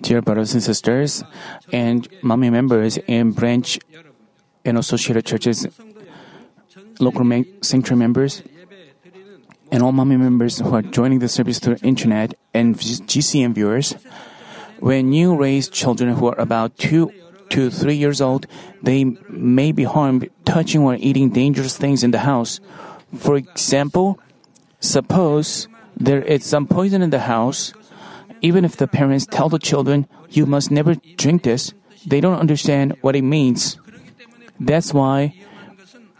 Dear brothers and sisters, and Manmin members in branch and associated churches, local sanctuary members, and all Manmin members who are joining the service through internet and GCN viewers, when you raise children who are about two to three years old, they may be harmed touching or eating dangerous things in the house. For example, suppose there is some poison in the house. Even if the parents tell the children, you must never drink this, they don't understand what it means. That's why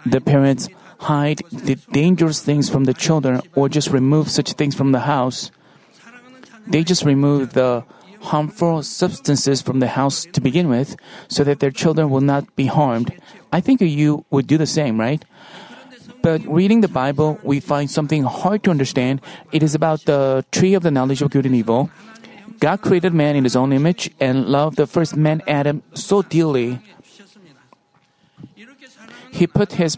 the parents hide the dangerous things from the children or just remove such things from the house. They just remove the harmful substances from the house to begin with so that their children will not be harmed. I think you would do the same, right? But reading the Bible, we find something hard to understand. It is about the tree of the knowledge of good and evil. God created man in his own image and loved the first man Adam so dearly. He put his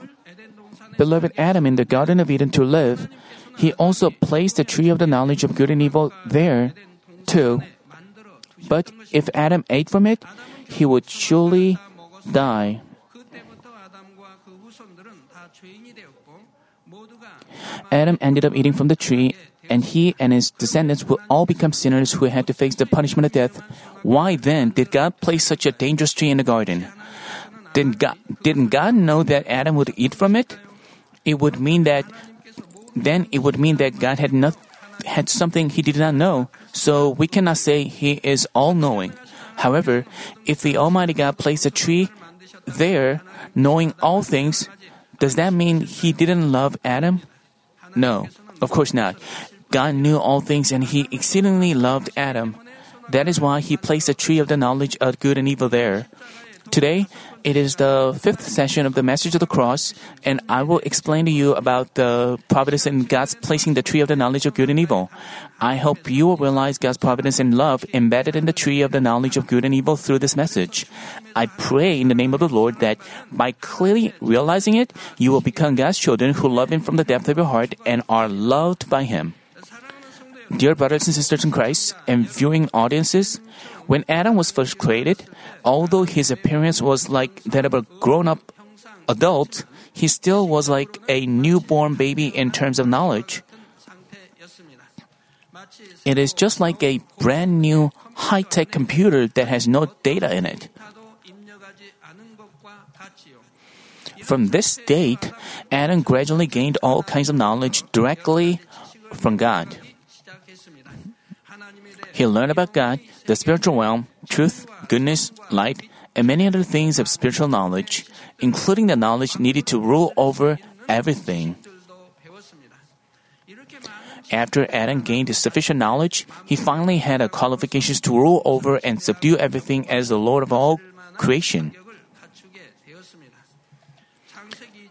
beloved Adam in the Garden of Eden to live. He also placed the tree of the knowledge of good and evil there, too. But if Adam ate from it, he would surely die. Adam ended up eating from the tree, and he and his descendants will all become sinners who had to face the punishment of death. Why then did God place such a dangerous tree in the garden? Didn't God, didn't God know that Adam would eat from it? It would mean that then it would mean that God had not had something he did not know. So we cannot say he is all knowing. However, if the Almighty God placed a tree there, knowing all things, does that mean he didn't love Adam? No, of course not. God knew all things and he exceedingly loved Adam. That is why he placed a tree of the knowledge of good and evil there. Today, it is the fifth session of the message of the cross, and I will explain to you about the providence and God's placing the tree of the knowledge of good and evil. I hope you will realize God's providence and love embedded in the tree of the knowledge of good and evil through this message. I pray in the name of the Lord that by clearly realizing it, you will become God's children who love Him from the depth of your heart and are loved by Him. Dear brothers and sisters in Christ and viewing audiences, when Adam was first created, although his appearance was like that of a grown up adult, he still was like a newborn baby in terms of knowledge. It is just like a brand new high tech computer that has no data in it. From this date, Adam gradually gained all kinds of knowledge directly from God. He learned about God, the spiritual realm, truth, goodness, light, and many other things of spiritual knowledge, including the knowledge needed to rule over everything. After Adam gained sufficient knowledge, he finally had the qualifications to rule over and subdue everything as the Lord of all creation.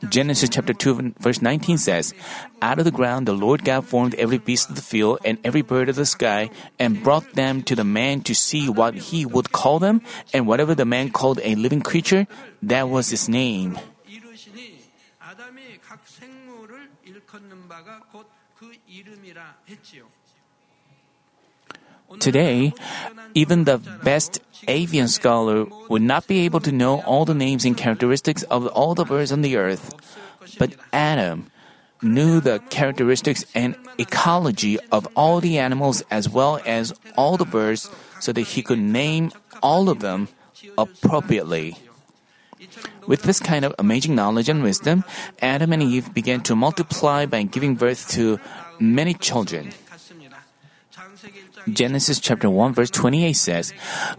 Genesis chapter 2 verse 19 says, Out of the ground the Lord God formed every beast of the field and every bird of the sky and brought them to the man to see what he would call them and whatever the man called a living creature, that was his name. Today, even the best avian scholar would not be able to know all the names and characteristics of all the birds on the earth. But Adam knew the characteristics and ecology of all the animals as well as all the birds so that he could name all of them appropriately. With this kind of amazing knowledge and wisdom, Adam and Eve began to multiply by giving birth to many children. Genesis chapter 1 verse 28 says,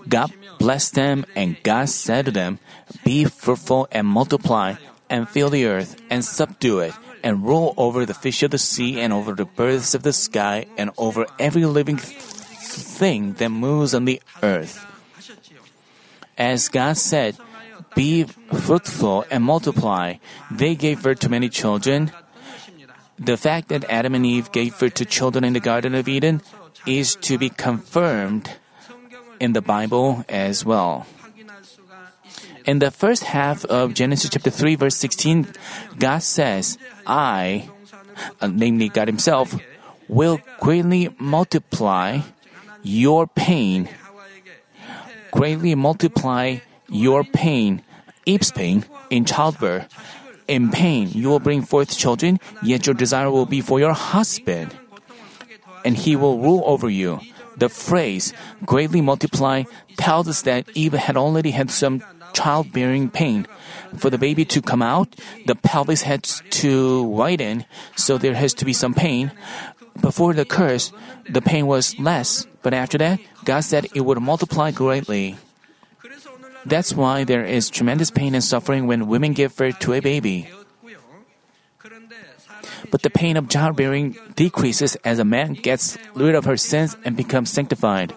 God blessed them and God said to them, Be fruitful and multiply and fill the earth and subdue it and rule over the fish of the sea and over the birds of the sky and over every living th- thing that moves on the earth. As God said, Be fruitful and multiply, they gave birth to many children. The fact that Adam and Eve gave birth to children in the Garden of Eden is to be confirmed in the Bible as well. In the first half of Genesis chapter 3 verse 16, God says, I, uh, namely God himself, will greatly multiply your pain. Greatly multiply your pain, Eve's pain, in childbirth. In pain, you will bring forth children, yet your desire will be for your husband, and he will rule over you. The phrase, greatly multiply, tells us that Eve had already had some childbearing pain. For the baby to come out, the pelvis has to widen, so there has to be some pain. Before the curse, the pain was less, but after that, God said it would multiply greatly. That's why there is tremendous pain and suffering when women give birth to a baby. But the pain of childbearing decreases as a man gets rid of her sins and becomes sanctified.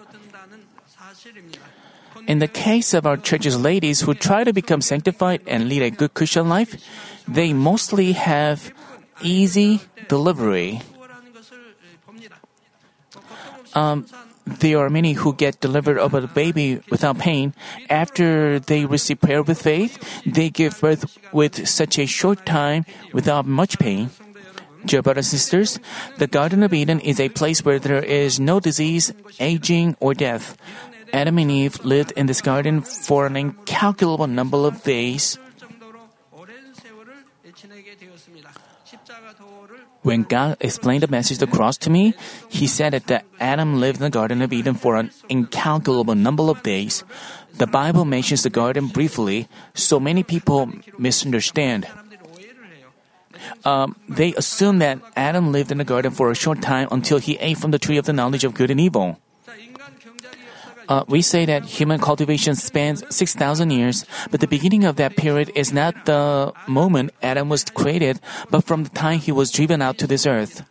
In the case of our church's ladies who try to become sanctified and lead a good Christian life, they mostly have easy delivery. Um, there are many who get delivered of a baby without pain. After they receive prayer with faith, they give birth with such a short time without much pain. Dear brothers and sisters, the Garden of Eden is a place where there is no disease, aging, or death. Adam and Eve lived in this garden for an incalculable number of days. When God explained the message of the cross to me, He said that Adam lived in the Garden of Eden for an incalculable number of days. The Bible mentions the garden briefly, so many people misunderstand. Um, they assume that Adam lived in the garden for a short time until he ate from the tree of the knowledge of good and evil. Uh, we say that human cultivation spans 6,000 years, but the beginning of that period is not the moment Adam was created, but from the time he was driven out to this earth.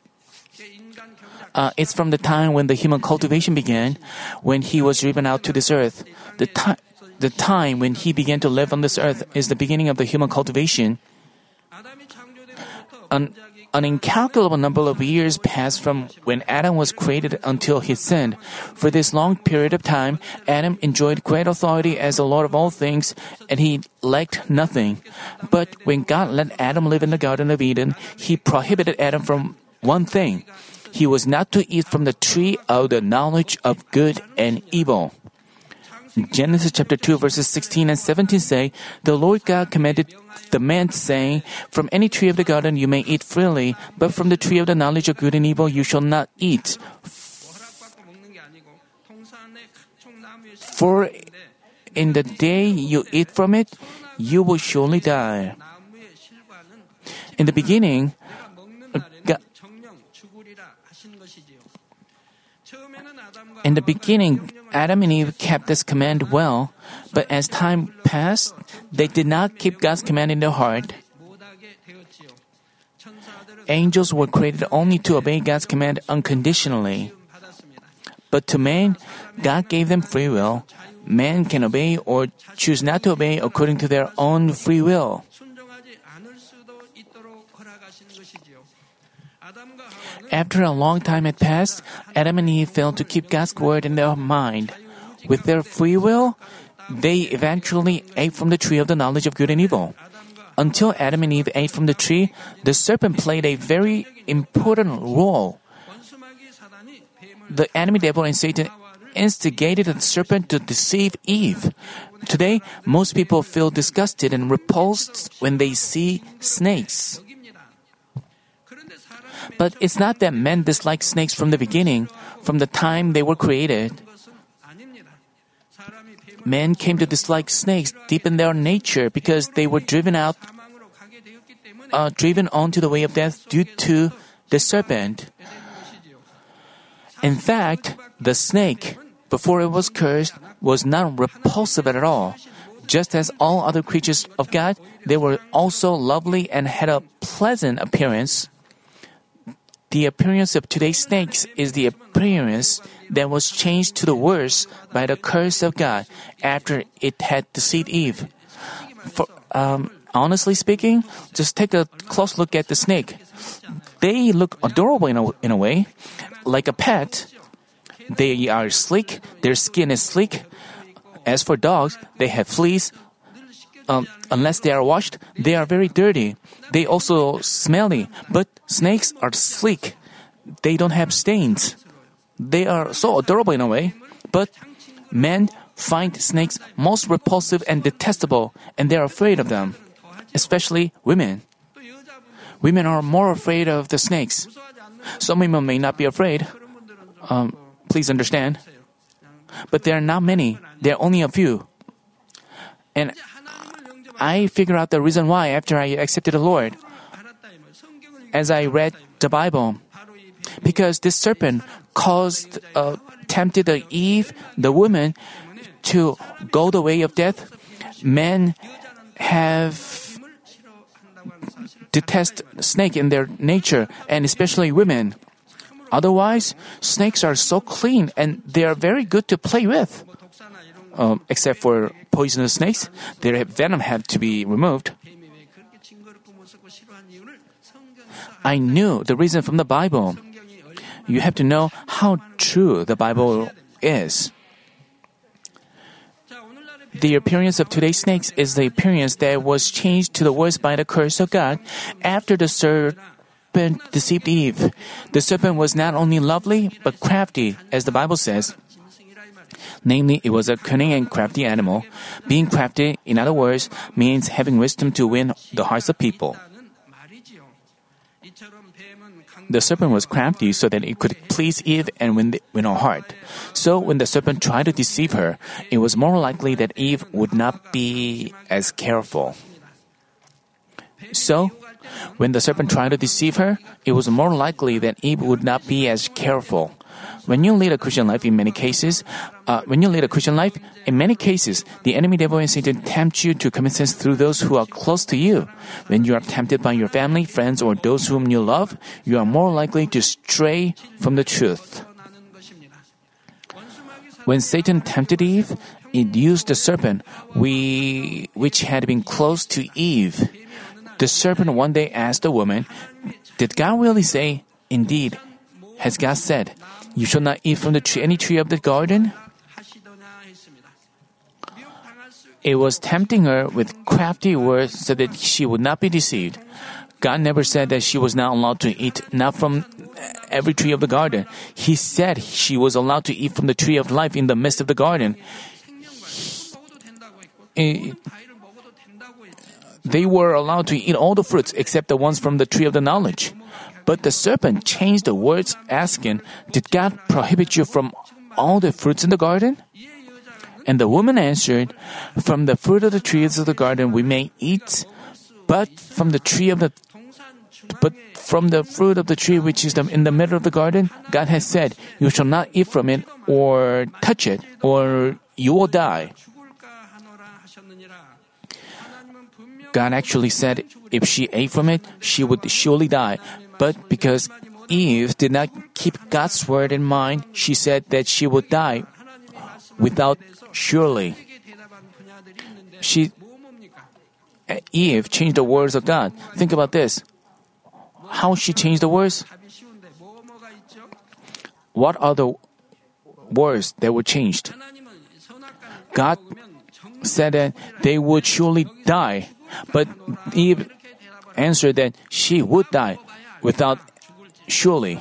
Uh, it's from the time when the human cultivation began, when he was driven out to this earth. The, ti- the time when he began to live on this earth is the beginning of the human cultivation. An, an incalculable number of years passed from when Adam was created until he sinned. For this long period of time, Adam enjoyed great authority as the Lord of all things, and he lacked nothing. But when God let Adam live in the Garden of Eden, he prohibited Adam from one thing. He was not to eat from the tree of the knowledge of good and evil. Genesis chapter 2 verses 16 and 17 say, The Lord God commanded the man saying, From any tree of the garden you may eat freely, but from the tree of the knowledge of good and evil you shall not eat. For in the day you eat from it, you will surely die. In the beginning, uh, God, in the beginning, Adam and Eve kept this command well, but as time passed, they did not keep God's command in their heart. Angels were created only to obey God's command unconditionally. But to man, God gave them free will. Man can obey or choose not to obey according to their own free will. After a long time had passed, Adam and Eve failed to keep God's word in their mind. With their free will, they eventually ate from the tree of the knowledge of good and evil. Until Adam and Eve ate from the tree, the serpent played a very important role. The enemy devil and Satan instigated the serpent to deceive Eve. Today, most people feel disgusted and repulsed when they see snakes. But it's not that men dislike snakes from the beginning, from the time they were created. Men came to dislike snakes deep in their nature because they were driven out, uh, driven onto the way of death due to the serpent. In fact, the snake, before it was cursed, was not repulsive at all. Just as all other creatures of God, they were also lovely and had a pleasant appearance. The appearance of today's snakes is the appearance that was changed to the worse by the curse of God after it had deceived Eve. For, um, honestly speaking, just take a close look at the snake. They look adorable in a, in a way, like a pet. They are sleek, their skin is sleek. As for dogs, they have fleas. Um, unless they are washed, they are very dirty. They also smelly, but snakes are sleek. They don't have stains. they are so adorable in a way, but men find snakes most repulsive and detestable, and they are afraid of them, especially women. Women are more afraid of the snakes. Some women may not be afraid. Um, please understand. But there are not many. There are only a few. And I figure out the reason why after I accepted the Lord. As I read the Bible, because this serpent caused, uh, tempted Eve, the woman, to go the way of death. Men have detest snake in their nature, and especially women. Otherwise, snakes are so clean and they are very good to play with. Um, except for poisonous snakes, their venom had to be removed. I knew the reason from the Bible. You have to know how true the Bible is. The appearance of today's snakes is the appearance that was changed to the worse by the curse of God after the serpent deceived Eve. The serpent was not only lovely, but crafty, as the Bible says. Namely, it was a cunning and crafty animal. Being crafty, in other words, means having wisdom to win the hearts of people. The serpent was crafty so that it could please Eve and win, the, win her heart. So when the serpent tried to deceive her, it was more likely that Eve would not be as careful. So, when the serpent tried to deceive her, it was more likely that Eve would not be as careful. When you lead a Christian life, in many cases, uh, when you lead a Christian life, in many cases, the enemy devil and Satan tempt you to commit sins through those who are close to you. When you are tempted by your family, friends, or those whom you love, you are more likely to stray from the truth. When Satan tempted Eve, it used the serpent, we, which had been close to Eve. The serpent one day asked the woman, Did God really say, Indeed, has God said, You shall not eat from the tree, any tree of the garden? It was tempting her with crafty words so that she would not be deceived. God never said that she was not allowed to eat not from every tree of the garden. He said she was allowed to eat from the tree of life in the midst of the garden. He, they were allowed to eat all the fruits except the ones from the tree of the knowledge. But the serpent changed the words, asking, Did God prohibit you from all the fruits in the garden? And the woman answered, From the fruit of the trees of the garden we may eat, but from the tree of the but from the fruit of the tree which is in the middle of the garden, God has said, You shall not eat from it or touch it, or you will die. God actually said if she ate from it, she would surely die. But because Eve did not keep God's word in mind, she said that she would die without surely. She Eve changed the words of God. Think about this. How she changed the words? What are the words that were changed? God said that they would surely die, but Eve answered that she would die without surely.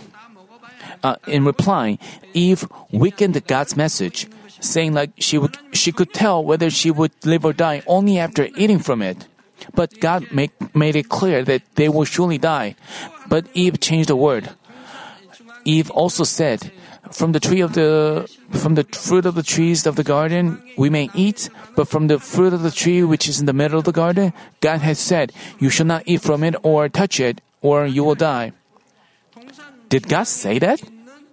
Uh, in reply, Eve weakened God's message, saying like she would she could tell whether she would live or die only after eating from it. But God make, made it clear that they will surely die. But Eve changed the word. Eve also said, "From the tree of the from the fruit of the trees of the garden we may eat, but from the fruit of the tree which is in the middle of the garden, God has said, you shall not eat from it or touch it, or you will die." Did God say that?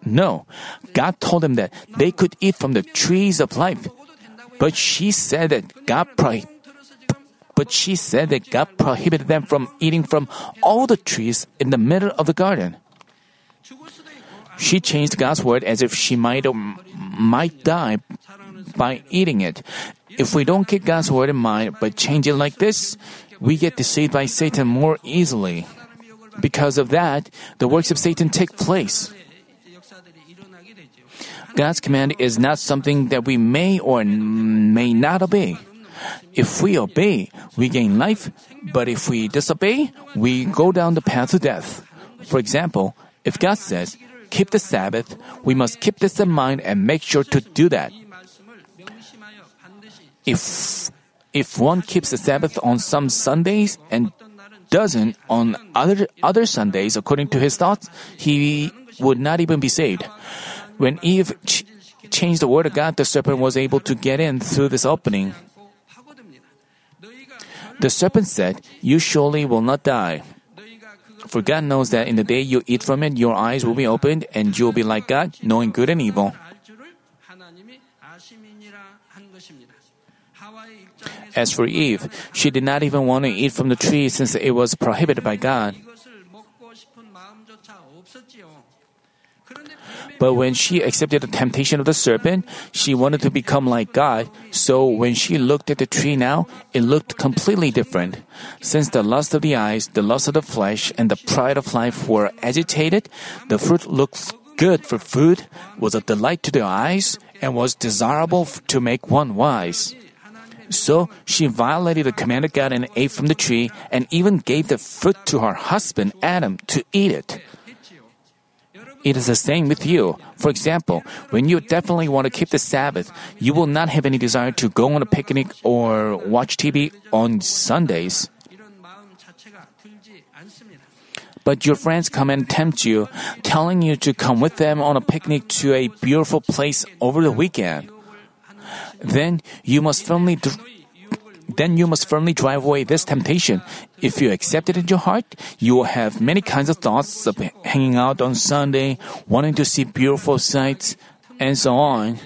No. God told them that they could eat from the trees of life. But she said that God pro- but she said that God prohibited them from eating from all the trees in the middle of the garden. She changed God's word as if she might might die by eating it. If we don't keep God's word in mind but change it like this, we get deceived by Satan more easily. Because of that, the works of Satan take place. God's command is not something that we may or may not obey. If we obey, we gain life, but if we disobey, we go down the path to death. For example, if God says, keep the Sabbath, we must keep this in mind and make sure to do that. If if one keeps the Sabbath on some Sundays and doesn't on other other Sundays according to his thoughts, he would not even be saved. When Eve ch- changed the word of God, the serpent was able to get in through this opening. The serpent said, You surely will not die. For God knows that in the day you eat from it, your eyes will be opened, and you will be like God, knowing good and evil. As for Eve, she did not even want to eat from the tree since it was prohibited by God. But when she accepted the temptation of the serpent, she wanted to become like God. So when she looked at the tree now, it looked completely different. Since the lust of the eyes, the lust of the flesh, and the pride of life were agitated, the fruit looked good for food, was a delight to the eyes, and was desirable to make one wise. So she violated the command of God and ate from the tree, and even gave the fruit to her husband Adam to eat it. It is the same with you. For example, when you definitely want to keep the Sabbath, you will not have any desire to go on a picnic or watch TV on Sundays. But your friends come and tempt you, telling you to come with them on a picnic to a beautiful place over the weekend. Then you must firmly then you must firmly drive away this temptation. If you accept it in your heart, you will have many kinds of thoughts of hanging out on Sunday, wanting to see beautiful sights, and so on.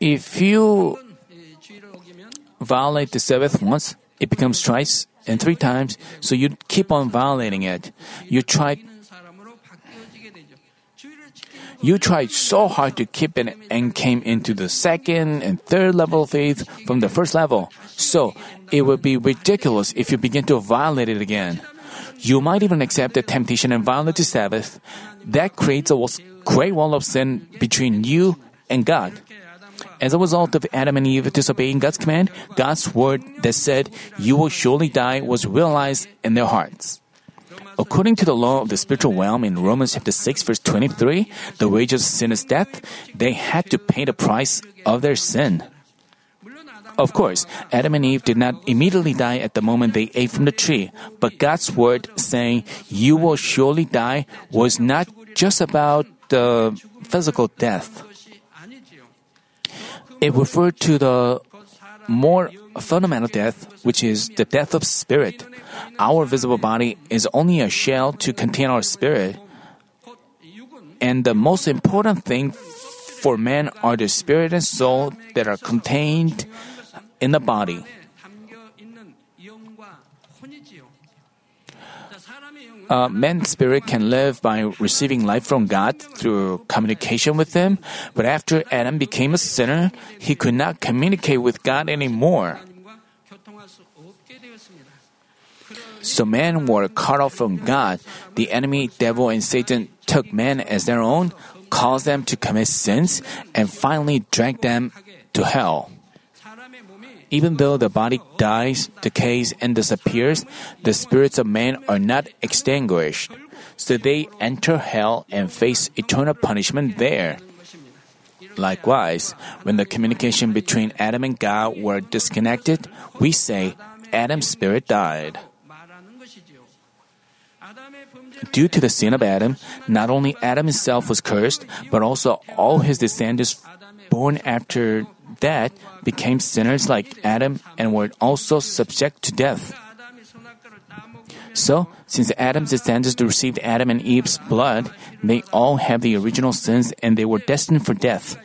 If you violate the Sabbath once, it becomes twice and three times, so you keep on violating it. You try you tried so hard to keep it and came into the second and third level of faith from the first level. So it would be ridiculous if you begin to violate it again. You might even accept the temptation and violate the Sabbath. That creates a great wall of sin between you and God. As a result of Adam and Eve disobeying God's command, God's word that said, You will surely die, was realized in their hearts. According to the law of the spiritual realm in Romans chapter 6 verse 23, the wages of sin is death. They had to pay the price of their sin. Of course, Adam and Eve did not immediately die at the moment they ate from the tree, but God's word saying, You will surely die, was not just about the physical death. It referred to the more fundamental death, which is the death of spirit. Our visible body is only a shell to contain our spirit. And the most important thing for man are the spirit and soul that are contained in the body. Uh, man's spirit can live by receiving life from God through communication with Him, but after Adam became a sinner, he could not communicate with God anymore. So men were cut off from God. The enemy, devil, and Satan took men as their own, caused them to commit sins, and finally dragged them to hell. Even though the body dies, decays, and disappears, the spirits of men are not extinguished. So they enter hell and face eternal punishment there. Likewise, when the communication between Adam and God were disconnected, we say Adam's spirit died. Due to the sin of Adam, not only Adam himself was cursed, but also all his descendants born after that became sinners like Adam and were also subject to death. So, since Adam's descendants received Adam and Eve's blood, they all have the original sins and they were destined for death.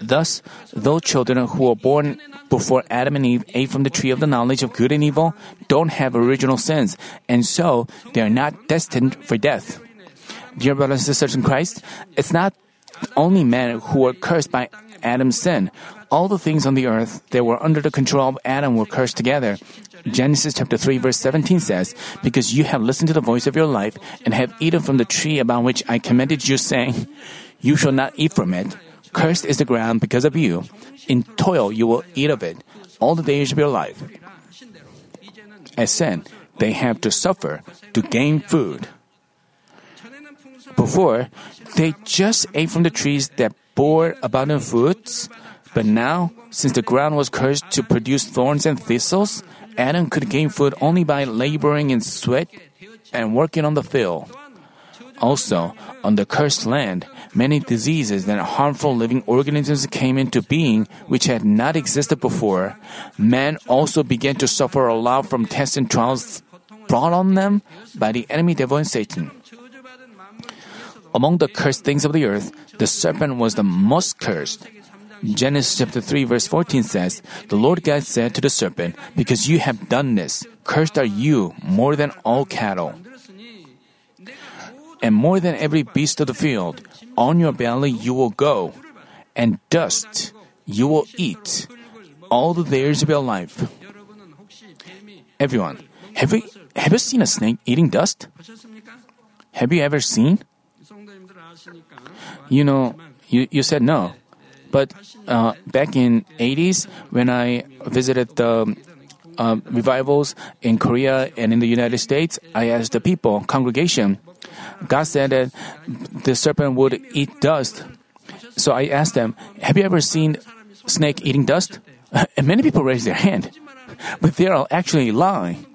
Thus, those children who were born before Adam and Eve ate from the tree of the knowledge of good and evil don't have original sins, and so they are not destined for death. Dear brothers and sisters in Christ, it's not only men who were cursed by Adam's sin. All the things on the earth that were under the control of Adam were cursed together. Genesis chapter 3 verse 17 says, Because you have listened to the voice of your life and have eaten from the tree about which I commanded you, saying, You shall not eat from it. Cursed is the ground because of you. In toil you will eat of it all the days of your life. As said, they have to suffer to gain food. Before, they just ate from the trees that bore abundant fruits, but now, since the ground was cursed to produce thorns and thistles, Adam could gain food only by laboring in sweat and working on the field. Also, on the cursed land, many diseases and harmful living organisms came into being which had not existed before. Man also began to suffer a lot from tests and trials brought on them by the enemy devil and Satan. Among the cursed things of the earth, the serpent was the most cursed. Genesis chapter 3 verse 14 says, The Lord God said to the serpent, Because you have done this, cursed are you more than all cattle. And more than every beast of the field, on your belly you will go, and dust you will eat all the days of your life. Everyone, have you, have you seen a snake eating dust? Have you ever seen? You know, you, you said no. But uh, back in 80s, when I visited the uh, revivals in Korea and in the United States, I asked the people, congregation, God said that the serpent would eat dust. So I asked them, have you ever seen snake eating dust? And many people raised their hand, but they are actually lying.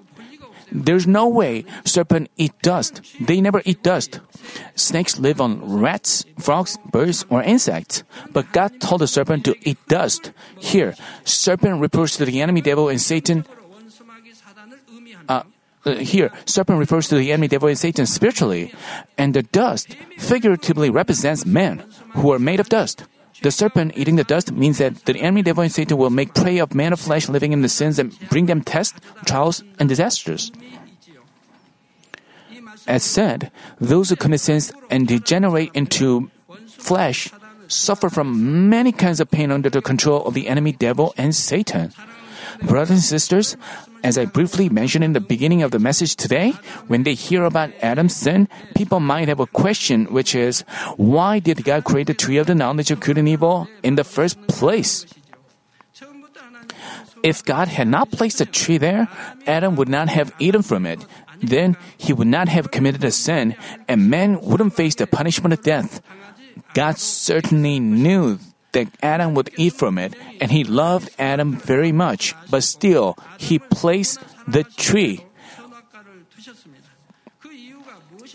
There's no way serpent eat dust. They never eat dust. Snakes live on rats, frogs, birds, or insects. But God told the serpent to eat dust. Here, serpent refers to the enemy devil and Satan. Uh, uh, here, serpent refers to the enemy devil and Satan spiritually, and the dust figuratively represents men who are made of dust. The serpent eating the dust means that the enemy devil and Satan will make prey of men of flesh living in the sins and bring them tests, trials, and disasters. As said, those who commit sins and degenerate into flesh suffer from many kinds of pain under the control of the enemy devil and Satan. Brothers and sisters, as I briefly mentioned in the beginning of the message today, when they hear about Adam's sin, people might have a question, which is, why did God create the tree of the knowledge of good and evil in the first place? If God had not placed the tree there, Adam would not have eaten from it. Then he would not have committed a sin, and man wouldn't face the punishment of death. God certainly knew that Adam would eat from it, and he loved Adam very much, but still, he placed the tree.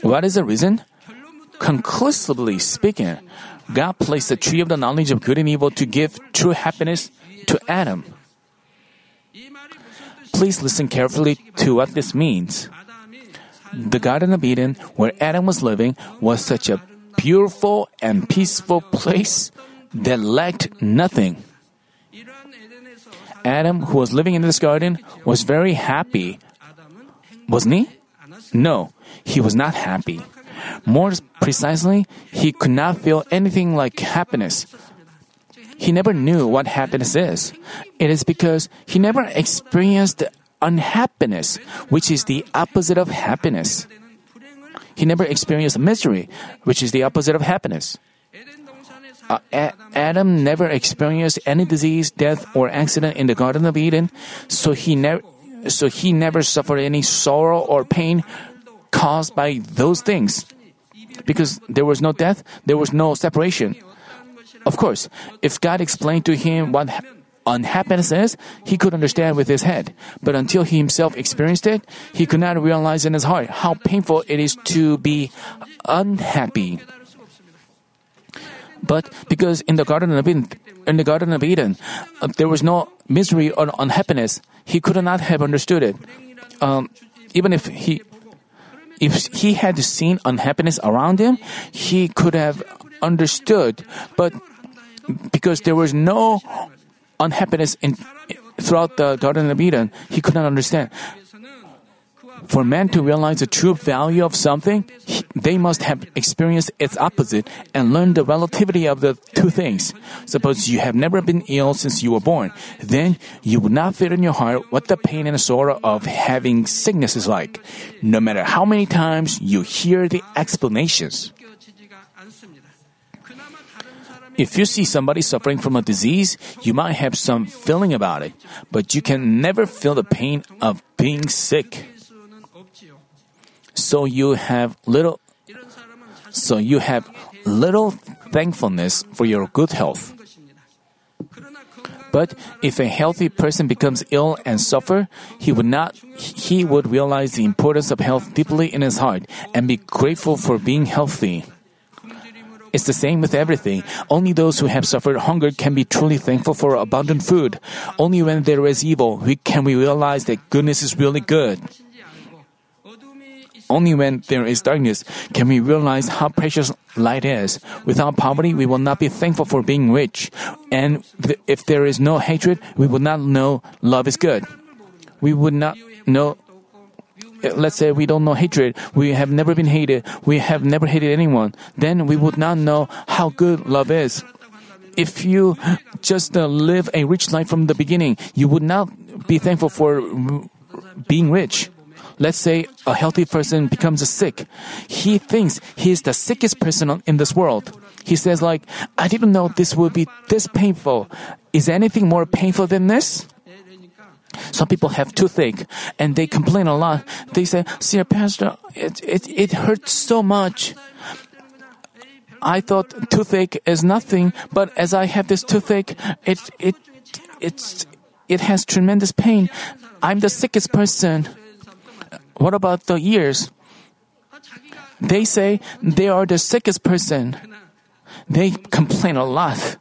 What is the reason? Conclusively speaking, God placed the tree of the knowledge of good and evil to give true happiness to Adam. Please listen carefully to what this means. The Garden of Eden, where Adam was living, was such a beautiful and peaceful place that lacked nothing. Adam, who was living in this garden, was very happy. Wasn't he? No, he was not happy. More precisely, he could not feel anything like happiness. He never knew what happiness is. It is because he never experienced unhappiness, which is the opposite of happiness. He never experienced misery, which is the opposite of happiness. Uh, A- Adam never experienced any disease, death, or accident in the Garden of Eden, so he never, so he never suffered any sorrow or pain caused by those things. Because there was no death, there was no separation. Of course, if God explained to him what unhappiness is, he could understand with his head. But until he himself experienced it, he could not realize in his heart how painful it is to be unhappy. But because in the Garden of Eden, in the Garden of Eden, uh, there was no misery or unhappiness, he could not have understood it. Um, even if he, if he had seen unhappiness around him, he could have understood. But because there was no unhappiness in throughout the Garden of Eden, he could not understand. For man to realize the true value of something, they must have experienced its opposite and learned the relativity of the two things. Suppose you have never been ill since you were born, then you would not feel in your heart what the pain and sorrow of having sickness is like, no matter how many times you hear the explanations. If you see somebody suffering from a disease, you might have some feeling about it, but you can never feel the pain of being sick. So you have little so you have little thankfulness for your good health. But if a healthy person becomes ill and suffer, he would not he would realize the importance of health deeply in his heart and be grateful for being healthy. It's the same with everything. Only those who have suffered hunger can be truly thankful for abundant food. Only when there is evil we can we realize that goodness is really good. Only when there is darkness can we realize how precious light is. Without poverty, we will not be thankful for being rich. And th- if there is no hatred, we will not know love is good. We would not know let's say we don't know hatred, we have never been hated, we have never hated anyone, then we would not know how good love is. If you just uh, live a rich life from the beginning, you would not be thankful for being rich. Let's say a healthy person becomes sick. He thinks he's the sickest person in this world. He says like, I didn't know this would be this painful. Is anything more painful than this? Some people have toothache and they complain a lot. They say, Senior Pastor, it, it, it hurts so much. I thought toothache is nothing, but as I have this toothache, it, it, it's, it has tremendous pain. I'm the sickest person. What about the ears? They say they are the sickest person. They complain a lot.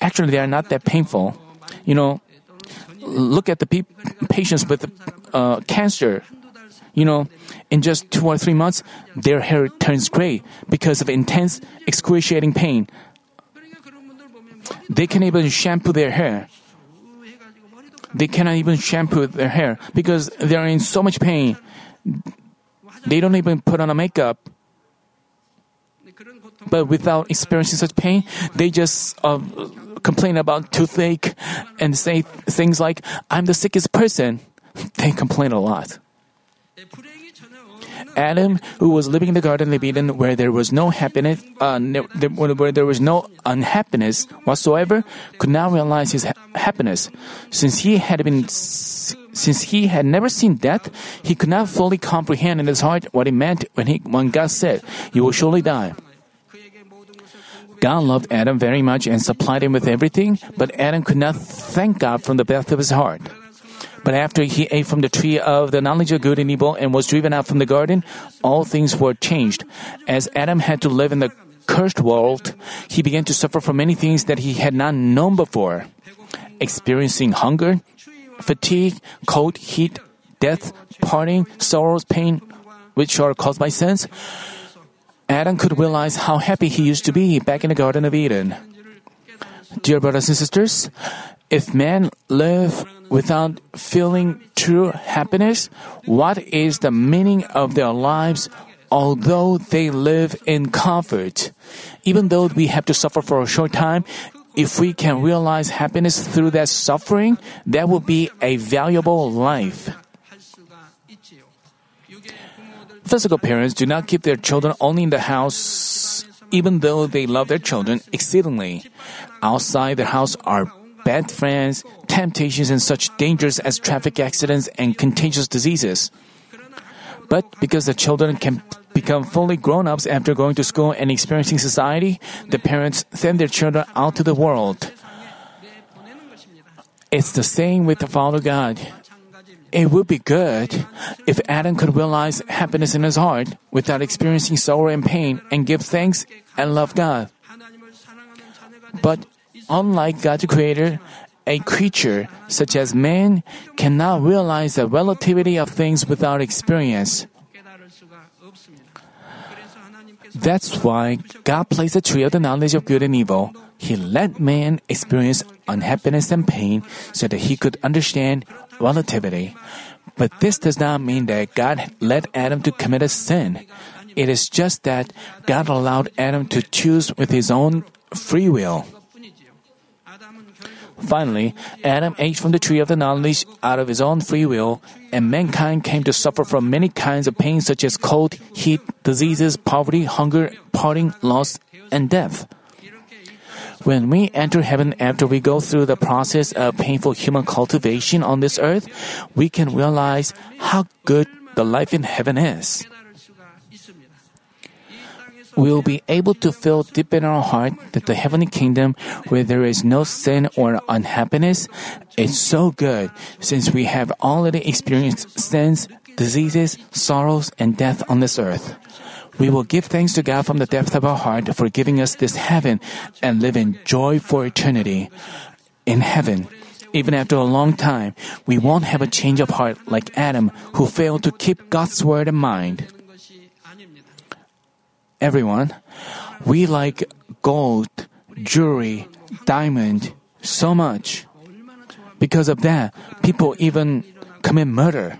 Actually, they are not that painful. You know, look at the pe- patients with uh, cancer. You know, in just two or three months, their hair turns gray because of intense, excruciating pain. They can even shampoo their hair. They cannot even shampoo their hair because they are in so much pain. They don't even put on a makeup. But without experiencing such pain, they just uh, complain about toothache and say things like, I'm the sickest person. They complain a lot. Adam, who was living in the Garden of Eden where there was no happiness, uh, where there was no unhappiness whatsoever, could now realize his ha- happiness. Since he had been, since he had never seen death, he could not fully comprehend in his heart what it meant when he, when God said, "You will surely die." God loved Adam very much and supplied him with everything, but Adam could not thank God from the depth of his heart. But after he ate from the tree of the knowledge of good and evil and was driven out from the garden, all things were changed. As Adam had to live in the cursed world, he began to suffer from many things that he had not known before. Experiencing hunger, fatigue, cold, heat, death, parting, sorrows, pain, which are caused by sins, Adam could realize how happy he used to be back in the Garden of Eden. Dear brothers and sisters, if men live without feeling true happiness, what is the meaning of their lives although they live in comfort? Even though we have to suffer for a short time, if we can realize happiness through that suffering, that will be a valuable life. Physical parents do not keep their children only in the house, even though they love their children exceedingly. Outside the house are bad friends, temptations, and such dangers as traffic accidents and contagious diseases. But because the children can become fully grown ups after going to school and experiencing society, the parents send their children out to the world. It's the same with the Father God. It would be good if Adam could realize happiness in his heart without experiencing sorrow and pain and give thanks and love God. But unlike God's creator, a creature such as man cannot realize the relativity of things without experience. That's why God placed the tree of the knowledge of good and evil. He let man experience unhappiness and pain so that he could understand relativity. But this does not mean that God led Adam to commit a sin. It is just that God allowed Adam to choose with his own free will. Finally, Adam ate from the tree of the knowledge out of his own free will, and mankind came to suffer from many kinds of pain such as cold, heat, diseases, poverty, hunger, parting, loss, and death. When we enter heaven after we go through the process of painful human cultivation on this earth, we can realize how good the life in heaven is. We will be able to feel deep in our heart that the heavenly kingdom, where there is no sin or unhappiness, is so good since we have already experienced sins, diseases, sorrows, and death on this earth. We will give thanks to God from the depth of our heart for giving us this heaven and live in joy for eternity. In heaven, even after a long time, we won't have a change of heart like Adam who failed to keep God's word in mind. Everyone, we like gold, jewelry, diamond so much. Because of that, people even commit murder.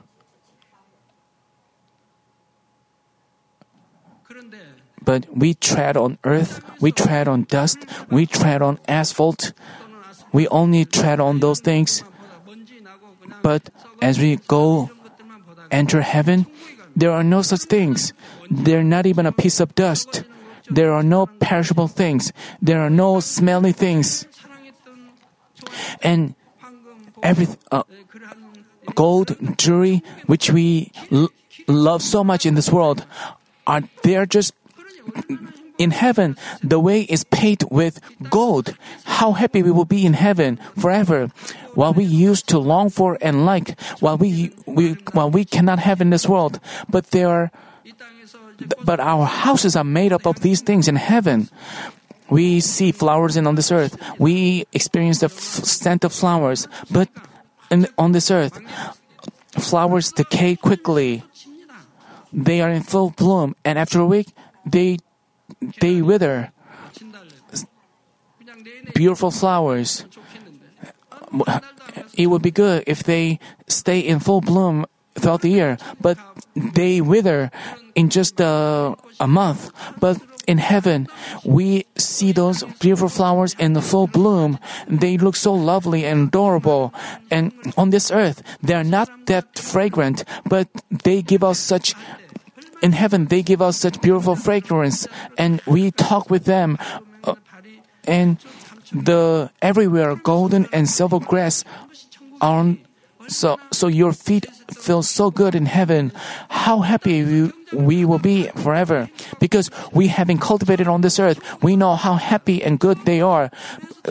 But we tread on earth, we tread on dust, we tread on asphalt. We only tread on those things. But as we go enter heaven, there are no such things. There are not even a piece of dust. There are no perishable things. There are no smelly things. And every uh, gold, jewelry, which we l- love so much in this world, are they are just in heaven, the way is paid with gold. How happy we will be in heaven forever. While we used to long for and like, while we, we, while we cannot have in this world, but there are, but our houses are made up of these things in heaven. We see flowers in on this earth. We experience the f- scent of flowers, but in, on this earth, flowers decay quickly. They are in full bloom, and after a week, they they wither. Beautiful flowers. It would be good if they stay in full bloom throughout the year, but they wither in just a, a month. But in heaven, we see those beautiful flowers in the full bloom. They look so lovely and adorable. And on this earth, they are not that fragrant, but they give us such in heaven they give us such beautiful fragrance and we talk with them uh, and the everywhere golden and silver grass are so so your feet feel so good in heaven. How happy we, we will be forever. Because we have been cultivated on this earth. We know how happy and good they are.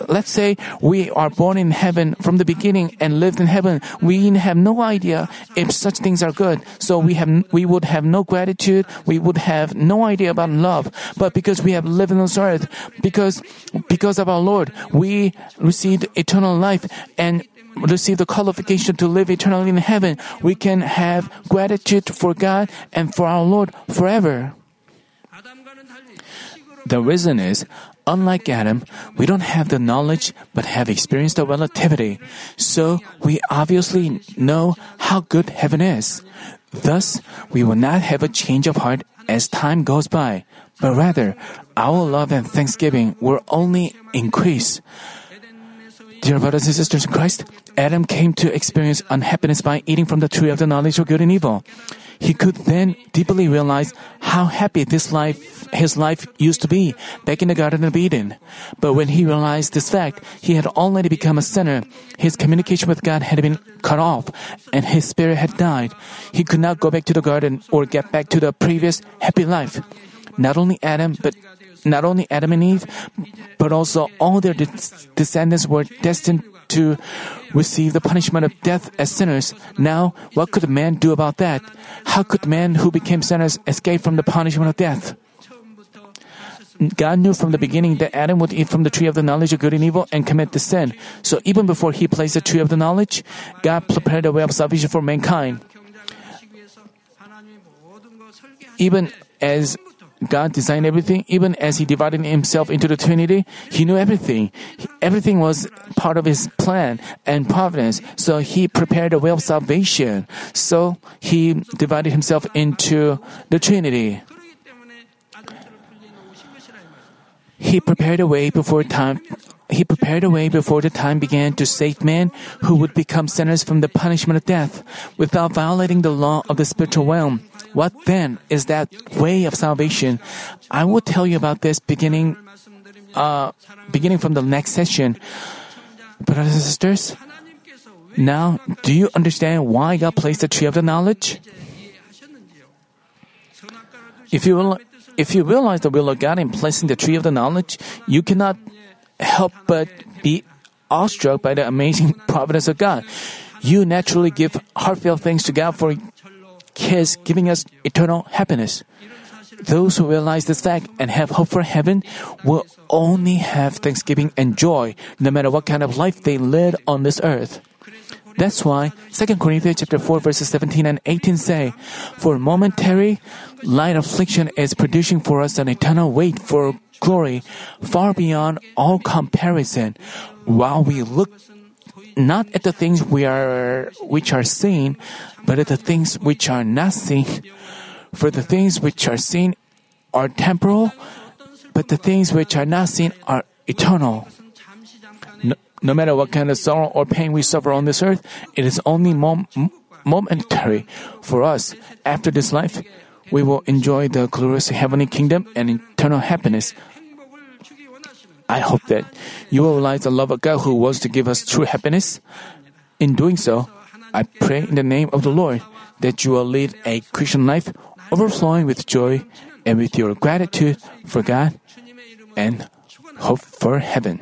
Let's say we are born in heaven from the beginning and lived in heaven. We have no idea if such things are good. So we have we would have no gratitude. We would have no idea about love. But because we have lived on this earth because because of our lord we received eternal life and receive the qualification to live eternally in heaven, we can have gratitude for God and for our Lord forever. The reason is, unlike Adam, we don't have the knowledge but have experienced the relativity. So we obviously know how good heaven is. Thus, we will not have a change of heart as time goes by, but rather, our love and thanksgiving will only increase. Dear brothers and sisters in Christ, Adam came to experience unhappiness by eating from the tree of the knowledge of good and evil. He could then deeply realize how happy this life, his life used to be back in the Garden of Eden. But when he realized this fact, he had already become a sinner. His communication with God had been cut off, and his spirit had died. He could not go back to the garden or get back to the previous happy life. Not only Adam, but not only Adam and Eve, but also all their descendants were destined to receive the punishment of death as sinners. Now, what could man do about that? How could man who became sinners escape from the punishment of death? God knew from the beginning that Adam would eat from the tree of the knowledge of good and evil and commit the sin. So even before he placed the tree of the knowledge, God prepared a way of salvation for mankind. Even as God designed everything, even as He divided Himself into the Trinity, He knew everything. Everything was part of His plan and providence. So He prepared a way of salvation. So He divided Himself into the Trinity. He prepared a way before time. He prepared a way before the time began to save men who would become sinners from the punishment of death without violating the law of the spiritual realm. What then is that way of salvation? I will tell you about this beginning uh, beginning from the next session. Brothers and sisters, now do you understand why God placed the tree of the knowledge? If you will, if you realize the will of God in placing the tree of the knowledge, you cannot help but be awestruck by the amazing providence of God. You naturally give heartfelt thanks to God for His giving us eternal happiness. Those who realize this fact and have hope for heaven will only have thanksgiving and joy no matter what kind of life they lead on this earth. That's why 2 Corinthians chapter 4 verses 17 and 18 say, For momentary light affliction is producing for us an eternal weight for glory far beyond all comparison, while we look not at the things we are which are seen, but at the things which are not seen. For the things which are seen are temporal, but the things which are not seen are eternal. No, no matter what kind of sorrow or pain we suffer on this earth, it is only mom- momentary for us. After this life, we will enjoy the glorious heavenly kingdom and eternal happiness. I hope that you will realize the love of God who wants to give us true happiness. In doing so, I pray in the name of the Lord that you will lead a Christian life overflowing with joy and with your gratitude for God and hope for heaven.